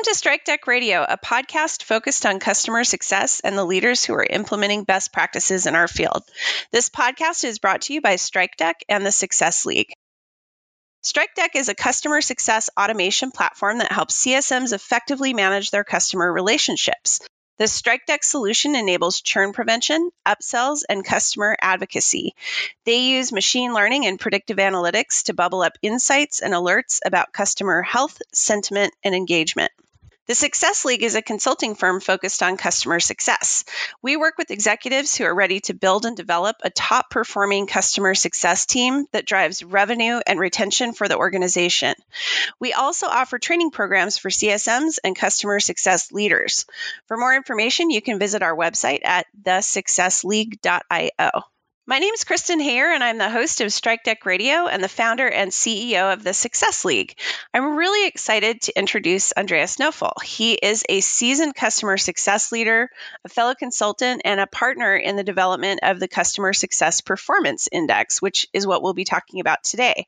Welcome to Strike Deck Radio, a podcast focused on customer success and the leaders who are implementing best practices in our field. This podcast is brought to you by Strike Deck and the Success League. Strike Deck is a customer success automation platform that helps CSMs effectively manage their customer relationships. The Strike Deck solution enables churn prevention, upsells, and customer advocacy. They use machine learning and predictive analytics to bubble up insights and alerts about customer health, sentiment, and engagement. The Success League is a consulting firm focused on customer success. We work with executives who are ready to build and develop a top performing customer success team that drives revenue and retention for the organization. We also offer training programs for CSMs and customer success leaders. For more information, you can visit our website at thesuccessleague.io. My name is Kristen Hayer, and I'm the host of Strike Deck Radio and the founder and CEO of the Success League. I'm really excited to introduce Andreas Knoefel. He is a seasoned customer success leader, a fellow consultant, and a partner in the development of the Customer Success Performance Index, which is what we'll be talking about today.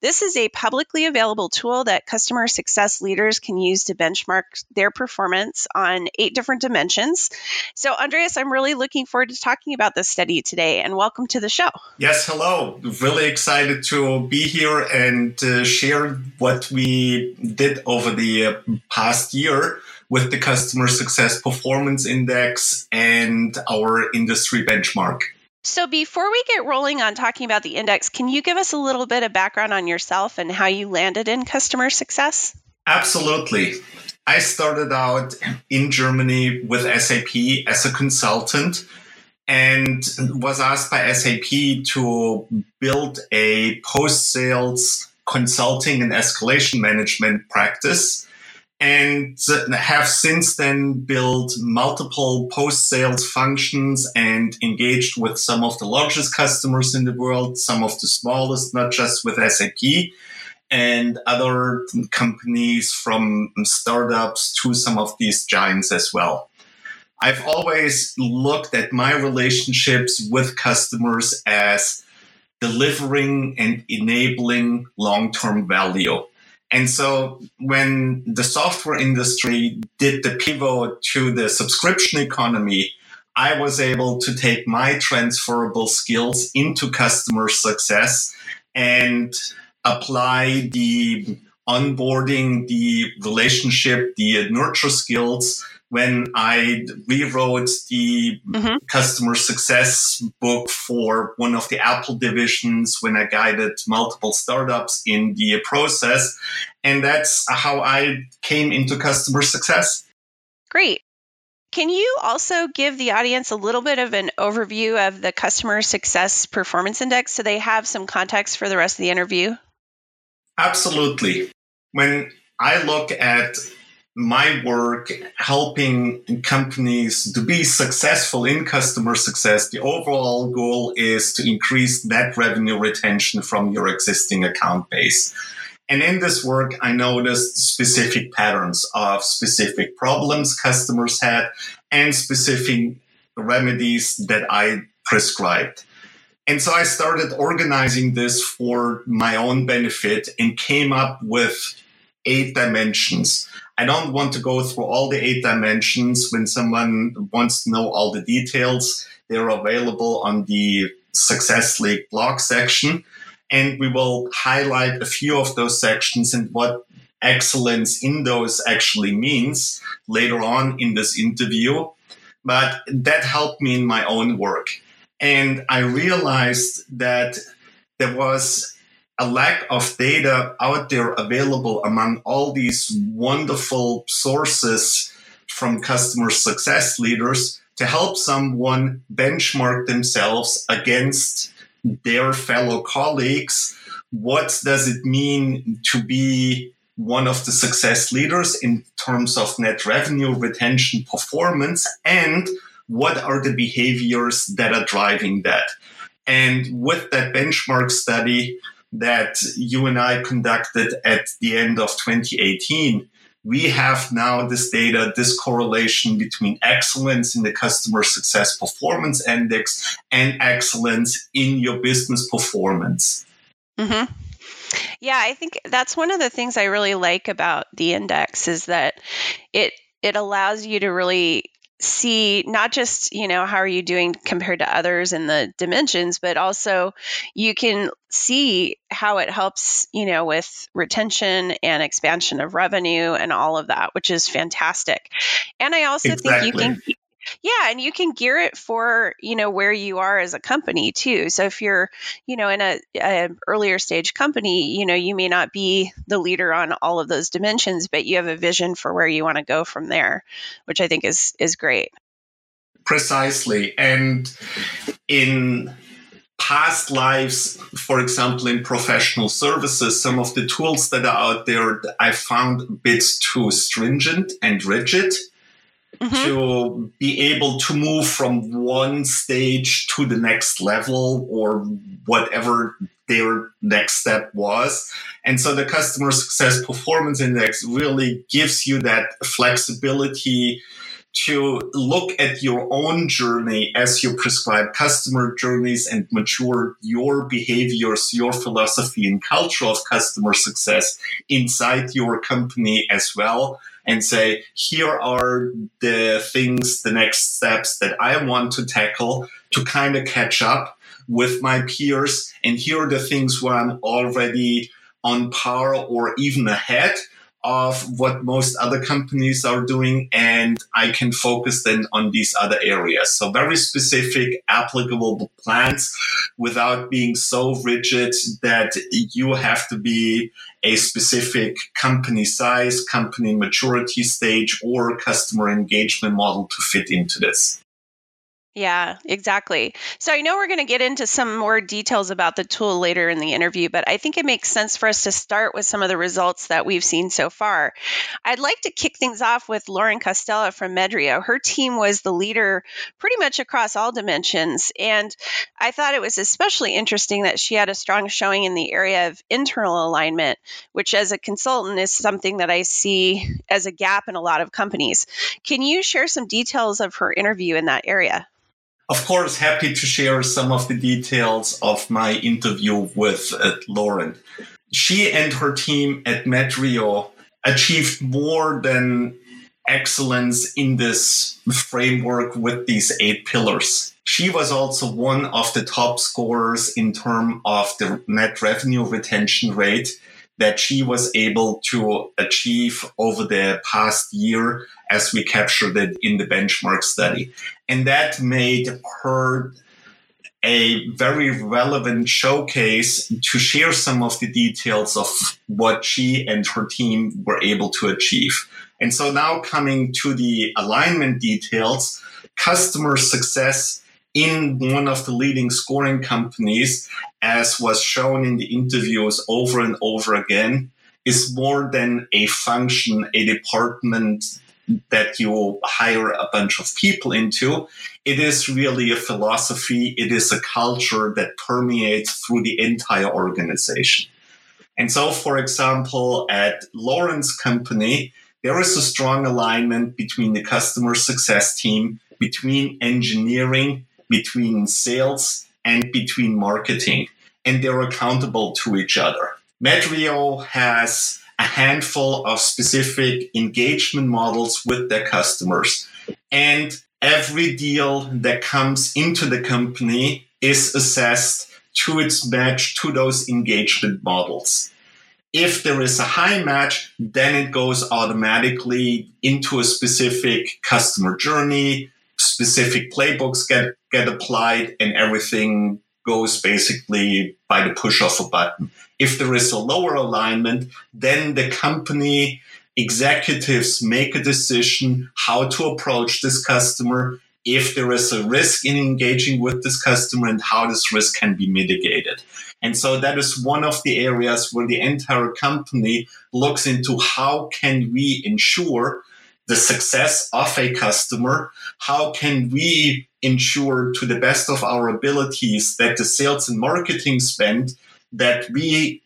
This is a publicly available tool that customer success leaders can use to benchmark their performance on eight different dimensions. So, Andreas, I'm really looking forward to talking about this study today, and welcome welcome to the show. Yes, hello. Really excited to be here and uh, share what we did over the uh, past year with the Customer Success Performance Index and our industry benchmark. So, before we get rolling on talking about the index, can you give us a little bit of background on yourself and how you landed in customer success? Absolutely. I started out in Germany with SAP as a consultant and was asked by SAP to build a post sales consulting and escalation management practice and have since then built multiple post sales functions and engaged with some of the largest customers in the world, some of the smallest, not just with SAP, and other companies from startups to some of these giants as well. I've always looked at my relationships with customers as delivering and enabling long term value. And so when the software industry did the pivot to the subscription economy, I was able to take my transferable skills into customer success and apply the onboarding, the relationship, the nurture skills when I rewrote the mm-hmm. customer success book for one of the Apple divisions when I guided multiple startups in the process. And that's how I came into customer success. Great. Can you also give the audience a little bit of an overview of the Customer Success Performance Index so they have some context for the rest of the interview? Absolutely. When I look at my work helping companies to be successful in customer success, the overall goal is to increase net revenue retention from your existing account base. And in this work, I noticed specific patterns of specific problems customers had and specific remedies that I prescribed. And so I started organizing this for my own benefit and came up with eight dimensions I don't want to go through all the eight dimensions. When someone wants to know all the details, they're available on the Success League blog section. And we will highlight a few of those sections and what excellence in those actually means later on in this interview. But that helped me in my own work. And I realized that there was a lack of data out there available among all these wonderful sources from customer success leaders to help someone benchmark themselves against their fellow colleagues. What does it mean to be one of the success leaders in terms of net revenue retention performance? And what are the behaviors that are driving that? And with that benchmark study, that you and I conducted at the end of 2018, we have now this data, this correlation between excellence in the customer success performance index and excellence in your business performance. Mm-hmm. Yeah, I think that's one of the things I really like about the index is that it it allows you to really see not just you know how are you doing compared to others in the dimensions but also you can see how it helps you know with retention and expansion of revenue and all of that which is fantastic and i also exactly. think you can yeah, and you can gear it for, you know, where you are as a company too. So if you're, you know, in a, a, earlier stage company, you know, you may not be the leader on all of those dimensions, but you have a vision for where you want to go from there, which I think is is great. Precisely. And in past lives, for example, in professional services, some of the tools that are out there I found a bit too stringent and rigid mm-hmm. to be able to move from one stage to the next level or whatever their next step was. And so the customer success performance index really gives you that flexibility to look at your own journey as you prescribe customer journeys and mature your behaviors, your philosophy and culture of customer success inside your company as well and say, here are the things, the next steps that I want to tackle to kind of catch up with my peers. And here are the things where I'm already on par or even ahead of what most other companies are doing and I can focus then on these other areas. So very specific, applicable plans without being so rigid that you have to be a specific company size, company maturity stage, or customer engagement model to fit into this. Yeah, exactly. So I know we're going to get into some more details about the tool later in the interview, but I think it makes sense for us to start with some of the results that we've seen so far. I'd like to kick things off with Lauren Costella from Medrio. Her team was the leader pretty much across all dimensions, and I thought it was especially interesting that she had a strong showing in the area of internal alignment, which as a consultant is something that I see as a gap in a lot of companies. Can you share some details of her interview in that area? Of course, happy to share some of the details of my interview with uh, Lauren. She and her team at Medrio achieved more than excellence in this framework with these eight pillars. She was also one of the top scorers in terms of the net revenue retention rate that she was able to achieve over the past year as we captured it in the benchmark study. And that made her a very relevant showcase to share some of the details of what she and her team were able to achieve. And so now coming to the alignment details, customer success in one of the leading scoring companies, as was shown in the interviews over and over again, is more than a function, a department that you hire a bunch of people into. It is really a philosophy. It is a culture that permeates through the entire organization. And so, for example, at Lauren's company, there is a strong alignment between the customer success team, between engineering, between sales, and between marketing. And they're accountable to each other. Medrio has a handful of specific engagement models with their customers. And every deal that comes into the company is assessed to its match to those engagement models. If there is a high match, then it goes automatically into a specific customer journey, specific playbooks get, get applied, and everything goes basically by the push of a button. If there is a lower alignment, then the company executives make a decision how to approach this customer, if there is a risk in engaging with this customer, and how this risk can be mitigated. And so that is one of the areas where the entire company looks into how can we ensure the success of a customer? How can we ensure to the best of our abilities that the sales and marketing spend that we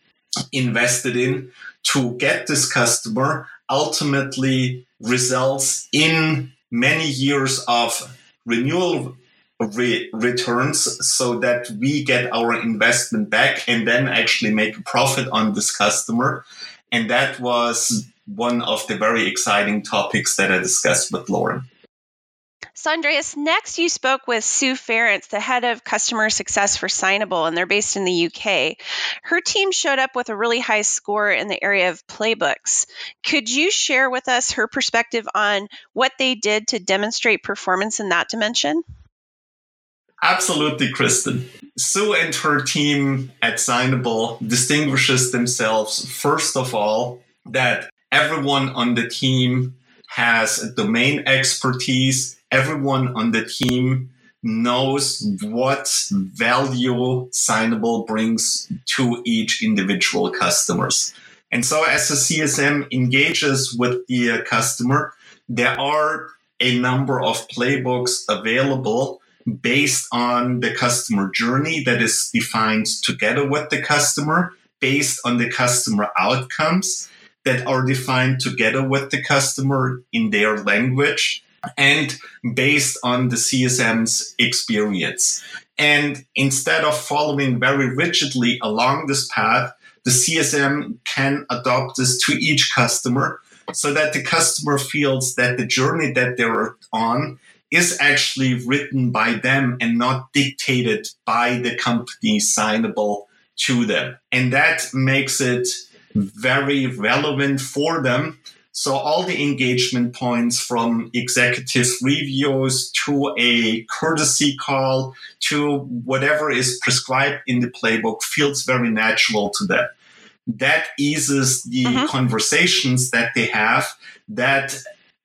invested in to get this customer ultimately results in many years of renewal re- returns so that we get our investment back and then actually make a profit on this customer. And that was one of the very exciting topics that I discussed with Lauren. So, Andreas, next you spoke with Sue Ference, the head of customer success for Signable, and they're based in the UK. Her team showed up with a really high score in the area of playbooks. Could you share with us her perspective on what they did to demonstrate performance in that dimension? Absolutely, Kristen. Sue and her team at Signable distinguishes themselves, first of all, that everyone on the team has domain expertise everyone on the team knows what value Signable brings to each individual customers. And so as the CSM engages with the uh, customer, there are a number of playbooks available based on the customer journey that is defined together with the customer, based on the customer outcomes that are defined together with the customer in their language and based on the CSM's experience. And instead of following very rigidly along this path, the CSM can adopt this to each customer so that the customer feels that the journey that they're on is actually written by them and not dictated by the company signable to them. And that makes it very relevant for them so all the engagement points from executive reviews to a courtesy call to whatever is prescribed in the playbook feels very natural to them. That eases the mm-hmm. conversations that they have that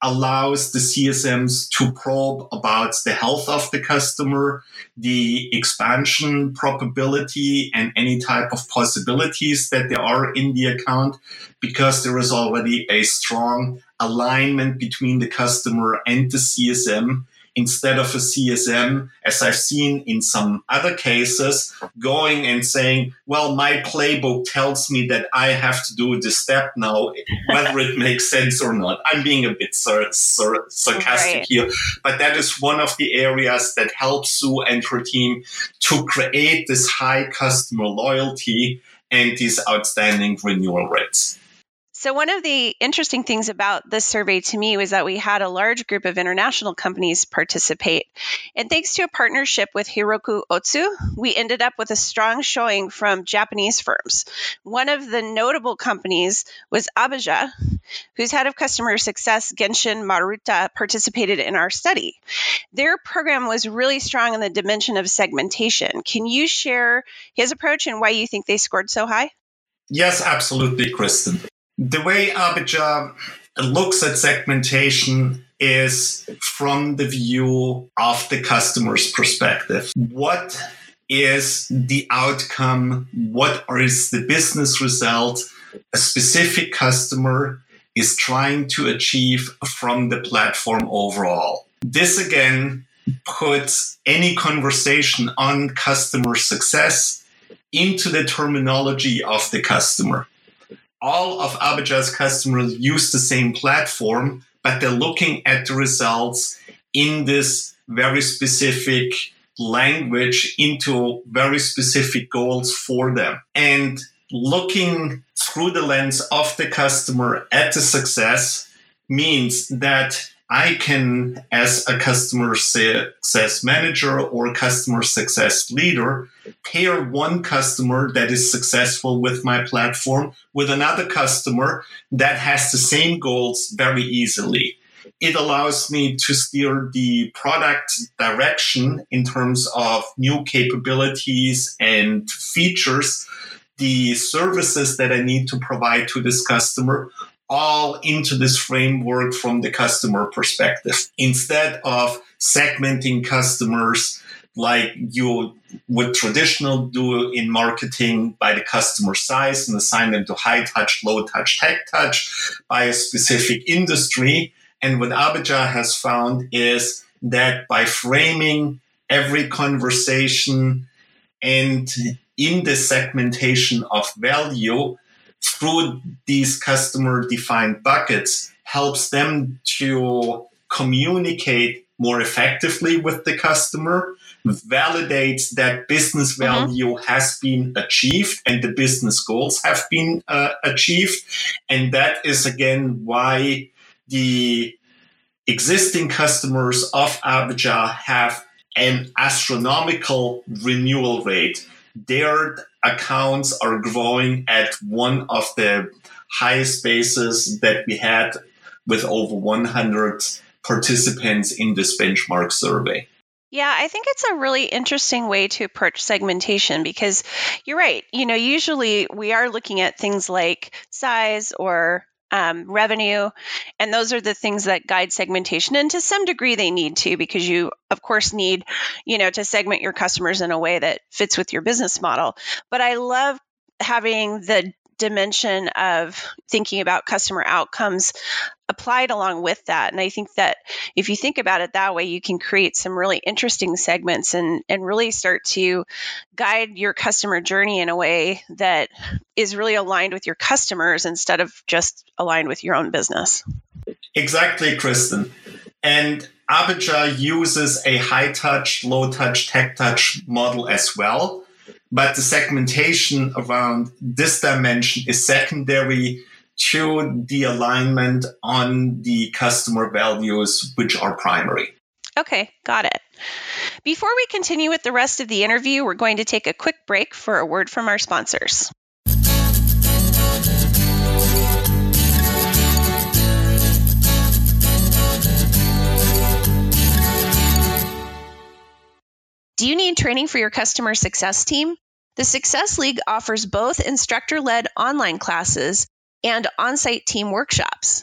allows the CSMs to probe about the health of the customer, the expansion probability, and any type of possibilities that there are in the account, because there is already a strong alignment between the customer and the CSM instead of a CSM, as I've seen in some other cases, going and saying, well, my playbook tells me that I have to do this step now, whether it makes sense or not. I'm being a bit sar- sar- sarcastic right. here, but that is one of the areas that helps Sue and her team to create this high customer loyalty and these outstanding renewal rates. So, one of the interesting things about this survey to me was that we had a large group of international companies participate. And thanks to a partnership with Hiroko Otsu, we ended up with a strong showing from Japanese firms. One of the notable companies was Abeja, whose head of customer success, Genshin Maruta, participated in our study. Their program was really strong in the dimension of segmentation. Can you share his approach and why you think they scored so high? Yes, absolutely, Kristen. The way Abeja looks at segmentation is from the view of the customer's perspective. What is the outcome? What is the business result a specific customer is trying to achieve from the platform overall? This again puts any conversation on customer success into the terminology of the customer all of Abeja's customers use the same platform, but they're looking at the results in this very specific language into very specific goals for them. And looking through the lens of the customer at the success means that I can, as a customer success manager or customer success leader, pair one customer that is successful with my platform with another customer that has the same goals very easily. It allows me to steer the product direction in terms of new capabilities and features, the services that I need to provide to this customer all into this framework from the customer perspective instead of segmenting customers like you would traditional do in marketing by the customer size and assign them to high touch, low touch, tech touch by a specific industry. And what Abeja has found is that by framing every conversation and in the segmentation of value, through these customer defined buckets helps them to communicate more effectively with the customer, validates that business mm-hmm. value mm-hmm. has been achieved and the business goals have been uh, achieved. And that is again why the existing customers of Abeja have an astronomical renewal rate. Their accounts are growing at one of the highest bases that we had with over 100 participants in this benchmark survey. Yeah, I think it's a really interesting way to approach segmentation because you're right. You know, usually we are looking at things like size or um, revenue. And those are the things that guide segmentation. And to some degree, they need to, because you, of course, need, you know, to segment your customers in a way that fits with your business model. But I love having the dimension of thinking about customer outcomes applied along with that. And I think that if you think about it that way, you can create some really interesting segments and, and really start to guide your customer journey in a way that is really aligned with your customers instead of just aligned with your own business. Exactly, Kristen. And Abeja uses a high touch, low touch, tech touch model as well. But the segmentation around this dimension is secondary to the alignment on the customer values, which are primary. Okay, got it. Before we continue with the rest of the interview, we're going to take a quick break for a word from our sponsors. Do you need training for your customer success team? The Success League offers both instructor led online classes and on site team workshops.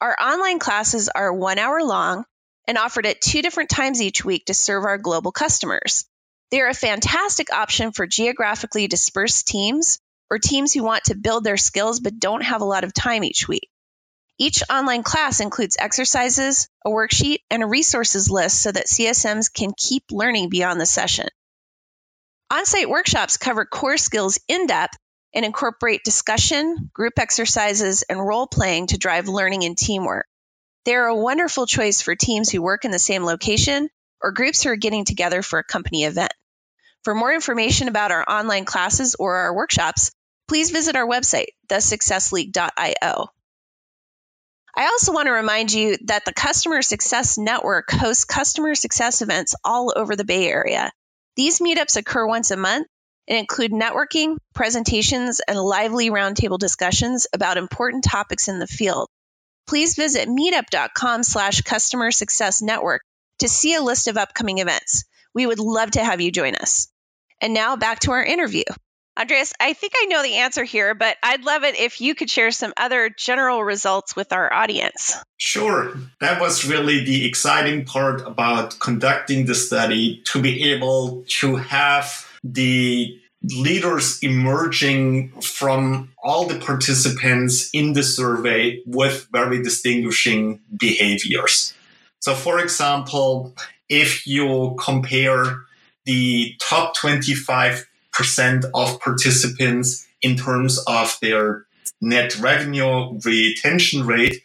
Our online classes are one hour long and offered at two different times each week to serve our global customers. They are a fantastic option for geographically dispersed teams or teams who want to build their skills but don't have a lot of time each week. Each online class includes exercises, a worksheet, and a resources list so that CSMs can keep learning beyond the session. On site workshops cover core skills in depth and incorporate discussion, group exercises, and role playing to drive learning and teamwork. They are a wonderful choice for teams who work in the same location or groups who are getting together for a company event. For more information about our online classes or our workshops, please visit our website, thesuccessleague.io. I also want to remind you that the Customer Success Network hosts customer success events all over the Bay Area. These meetups occur once a month and include networking, presentations, and lively roundtable discussions about important topics in the field. Please visit meetup.com slash customer success network to see a list of upcoming events. We would love to have you join us. And now back to our interview. Andreas, I think I know the answer here, but I'd love it if you could share some other general results with our audience. Sure. That was really the exciting part about conducting the study to be able to have the leaders emerging from all the participants in the survey with very distinguishing behaviors. So, for example, if you compare the top 25 percent of participants in terms of their net revenue retention rate,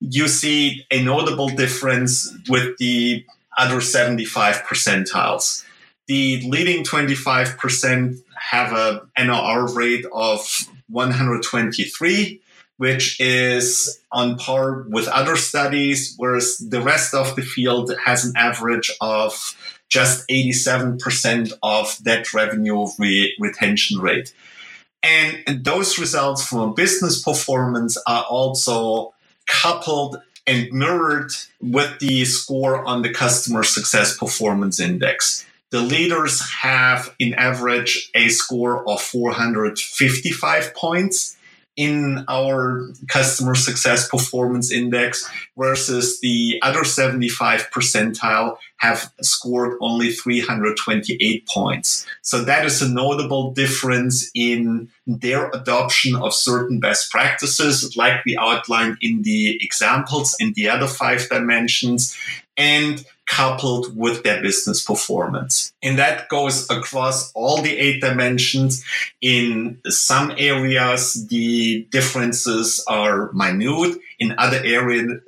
you see a notable difference with the other 75 percentiles. The leading 25% have a NRR rate of 123, which is on par with other studies, whereas the rest of the field has an average of just 87% of that revenue re- retention rate. And those results from business performance are also coupled and mirrored with the score on the customer success performance index. The leaders have, in average, a score of 455 points, in our customer success performance index versus the other 75 percentile have scored only 328 points. So that is a notable difference in their adoption of certain best practices, like we outlined in the examples in the other five dimensions. And coupled with their business performance. And that goes across all the eight dimensions. In some areas, the differences are minute. In other areas,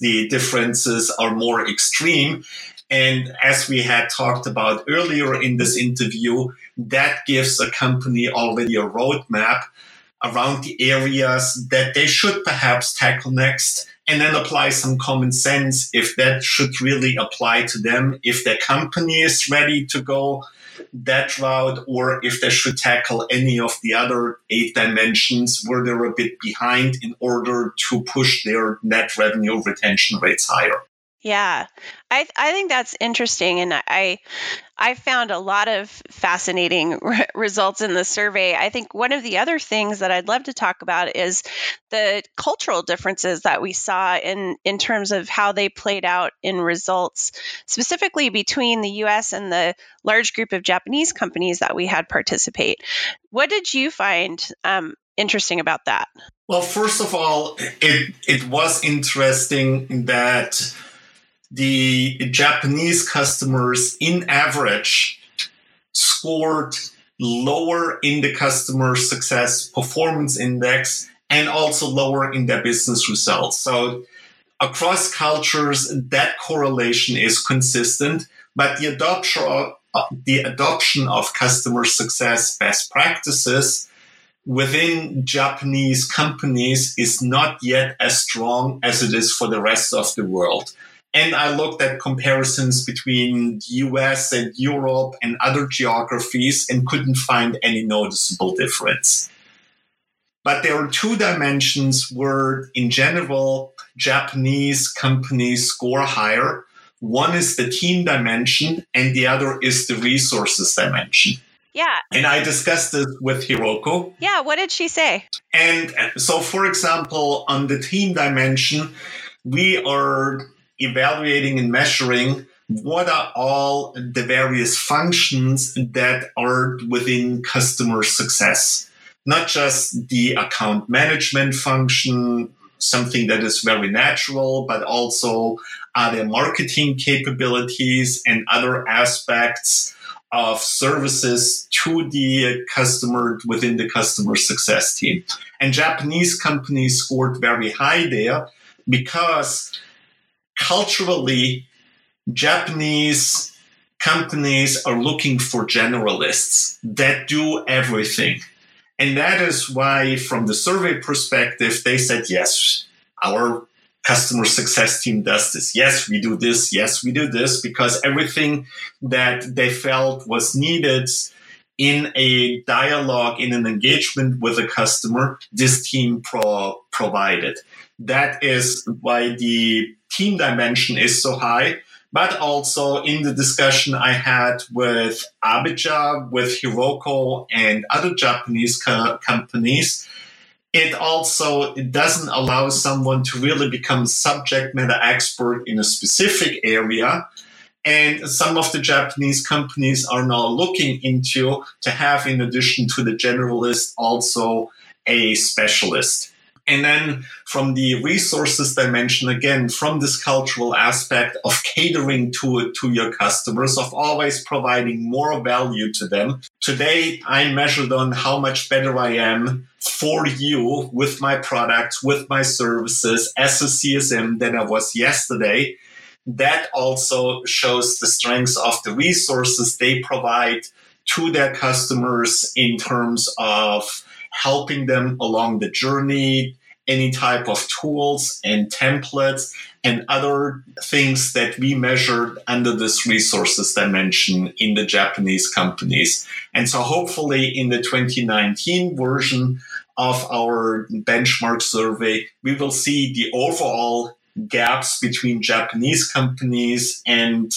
the differences are more extreme. And as we had talked about earlier in this interview, that gives a company already a roadmap around the areas that they should perhaps tackle next and then apply some common sense if that should really apply to them, if their company is ready to go that route, or if they should tackle any of the other eight dimensions where they're a bit behind in order to push their net revenue retention rates higher. Yeah, I I think that's interesting, and I I found a lot of fascinating re- results in the survey. I think one of the other things that I'd love to talk about is the cultural differences that we saw in in terms of how they played out in results, specifically between the U.S. and the large group of Japanese companies that we had participate. What did you find um, interesting about that? Well, first of all, it it was interesting that the Japanese customers in average scored lower in the customer success performance index and also lower in their business results. So across cultures, that correlation is consistent, but the adoption of, the adoption of customer success best practices within Japanese companies is not yet as strong as it is for the rest of the world. And I looked at comparisons between the US and Europe and other geographies and couldn't find any noticeable difference. But there are two dimensions where, in general, Japanese companies score higher. One is the team dimension, and the other is the resources dimension. Yeah. And I discussed this with Hiroko. Yeah, what did she say? And uh, so, for example, on the team dimension, we are evaluating and measuring what are all the various functions that are within customer success. Not just the account management function, something that is very natural, but also are there marketing capabilities and other aspects of services to the customer within the customer success team. And Japanese companies scored very high there because culturally, Japanese companies are looking for generalists that do everything. And that is why, from the survey perspective, they said, yes, our customer success team does this. Yes, we do this. Yes, we do this because everything that they felt was needed in a dialogue, in an engagement with a customer, this team pro- provided. That is why the team dimension is so high. But also in the discussion I had with Abeja, with Hiroko, and other Japanese co- companies, it also it doesn't allow someone to really become subject matter expert in a specific area. And some of the Japanese companies are now looking into to have, in addition to the generalist, also a specialist. And then from the resources dimension, again, from this cultural aspect of catering to, to your customers, of always providing more value to them. Today, I'm measured on how much better I am for you with my products, with my services as a CSM than I was yesterday. That also shows the strengths of the resources they provide to their customers in terms of helping them along the journey, any type of tools and templates and other things that we measured under this resources dimension in the Japanese companies. And so hopefully in the 2019 version of our benchmark survey, we will see the overall gaps between Japanese companies and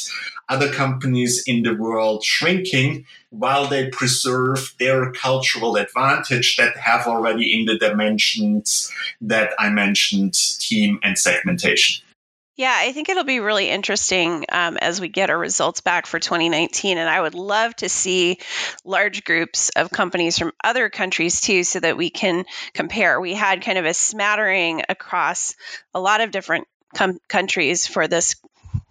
other companies in the world shrinking while they preserve their cultural advantage that have already in the dimensions that I mentioned team and segmentation. Yeah, I think it'll be really interesting um, as we get our results back for 2019. And I would love to see large groups of companies from other countries too, so that we can compare. We had kind of a smattering across a lot of different com- countries for this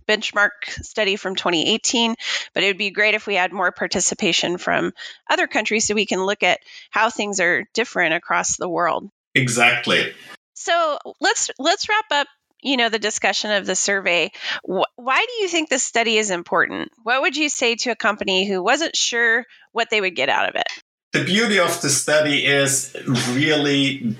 benchmark study from 2018, but it would be great if we had more participation from other countries so we can look at how things are different across the world. Exactly. So let's let's wrap up you know the discussion of the survey why do you think this study is important what would you say to a company who wasn't sure what they would get out of it the beauty of the study is really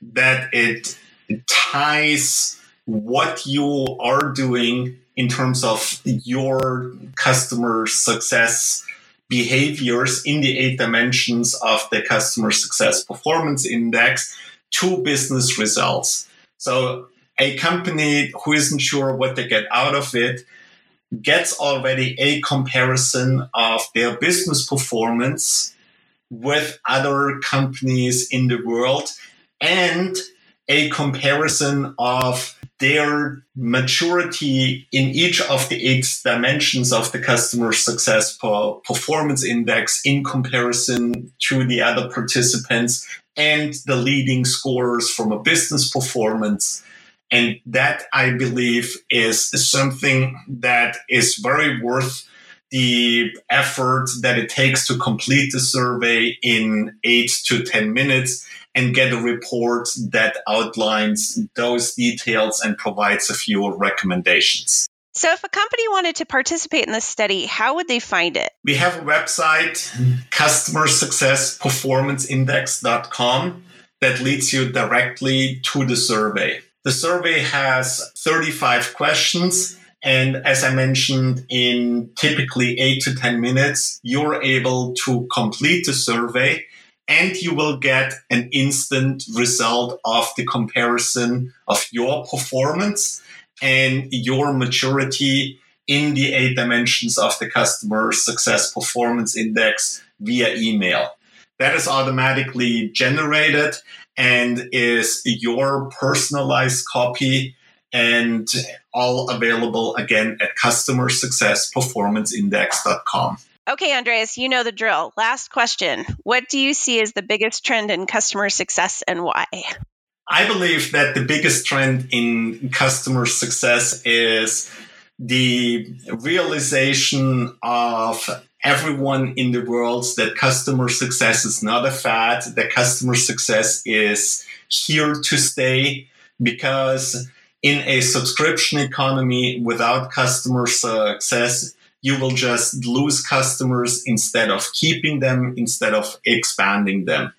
that it ties what you are doing in terms of your customer success behaviors in the eight dimensions of the customer success performance index to business results. So a company who isn't sure what they get out of it gets already a comparison of their business performance with other companies in the world and a comparison of their maturity in each of the eight dimensions of the customer success performance index in comparison to the other participants and the leading scores from a business performance. And that I believe is something that is very worth the effort that it takes to complete the survey in eight to 10 minutes and get a report that outlines those details and provides a few recommendations. So, if a company wanted to participate in this study, how would they find it? We have a website, customer success performance index.com, that leads you directly to the survey. The survey has 35 questions. And as I mentioned, in typically eight to 10 minutes, you're able to complete the survey and you will get an instant result of the comparison of your performance and your maturity in the eight dimensions of the customer success performance index via email. That is automatically generated and is your personalized copy and all available again at customer success performance index.com. Okay, Andreas, you know the drill. Last question. What do you see as the biggest trend in customer success and why? I believe that the biggest trend in customer success is the realization of everyone in the world that customer success is not a fad, that customer success is here to stay because in a subscription economy without customer success, you will just lose customers instead of keeping them, instead of expanding them.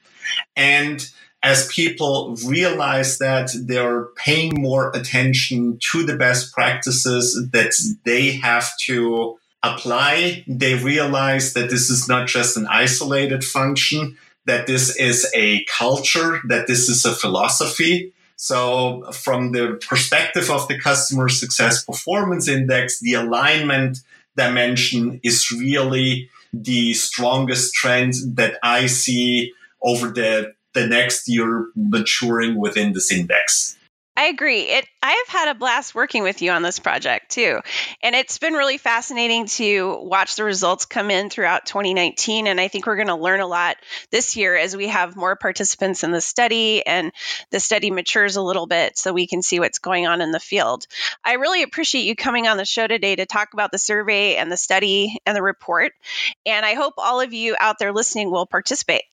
And as people realize that they're paying more attention to the best practices that they have to apply, they realize that this is not just an isolated function, that this is a culture, that this is a philosophy. So, from the perspective of the customer success performance index, the alignment dimension is really the strongest trend that I see over the, the next year maturing within this index. I agree. It I have had a blast working with you on this project too. And it's been really fascinating to watch the results come in throughout 2019 and I think we're going to learn a lot this year as we have more participants in the study and the study matures a little bit so we can see what's going on in the field. I really appreciate you coming on the show today to talk about the survey and the study and the report and I hope all of you out there listening will participate.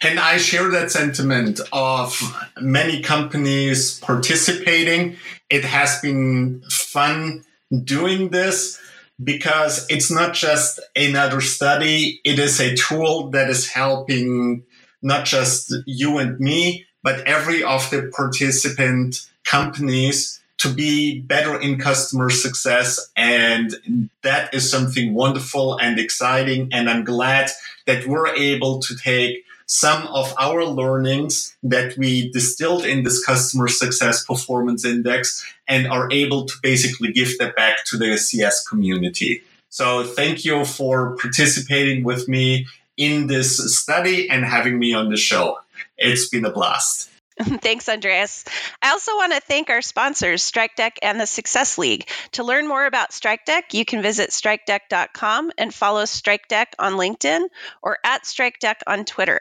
And I share that sentiment of many companies participating. It has been fun doing this because it's not just another study. It is a tool that is helping not just you and me, but every of the participant companies to be better in customer success. And that is something wonderful and exciting. And I'm glad that we're able to take some of our learnings that we distilled in this customer success performance index and are able to basically give that back to the CS community. So thank you for participating with me in this study and having me on the show. It's been a blast. Thanks, Andreas. I also want to thank our sponsors, StrikeDeck and the Success League. To learn more about StrikeDeck, you can visit strikedeck.com and follow StrikeDeck on LinkedIn or at StrikeDeck on Twitter.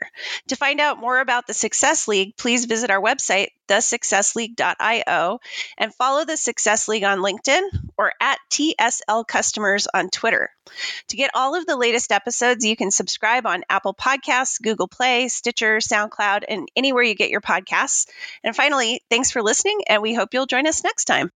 To find out more about the Success League, please visit our website, thesuccessleague.io and follow the Success League on LinkedIn or at TSL Customers on Twitter. To get all of the latest episodes, you can subscribe on Apple Podcasts, Google Play, Stitcher, SoundCloud, and anywhere you get your podcasts. And finally, thanks for listening, and we hope you'll join us next time.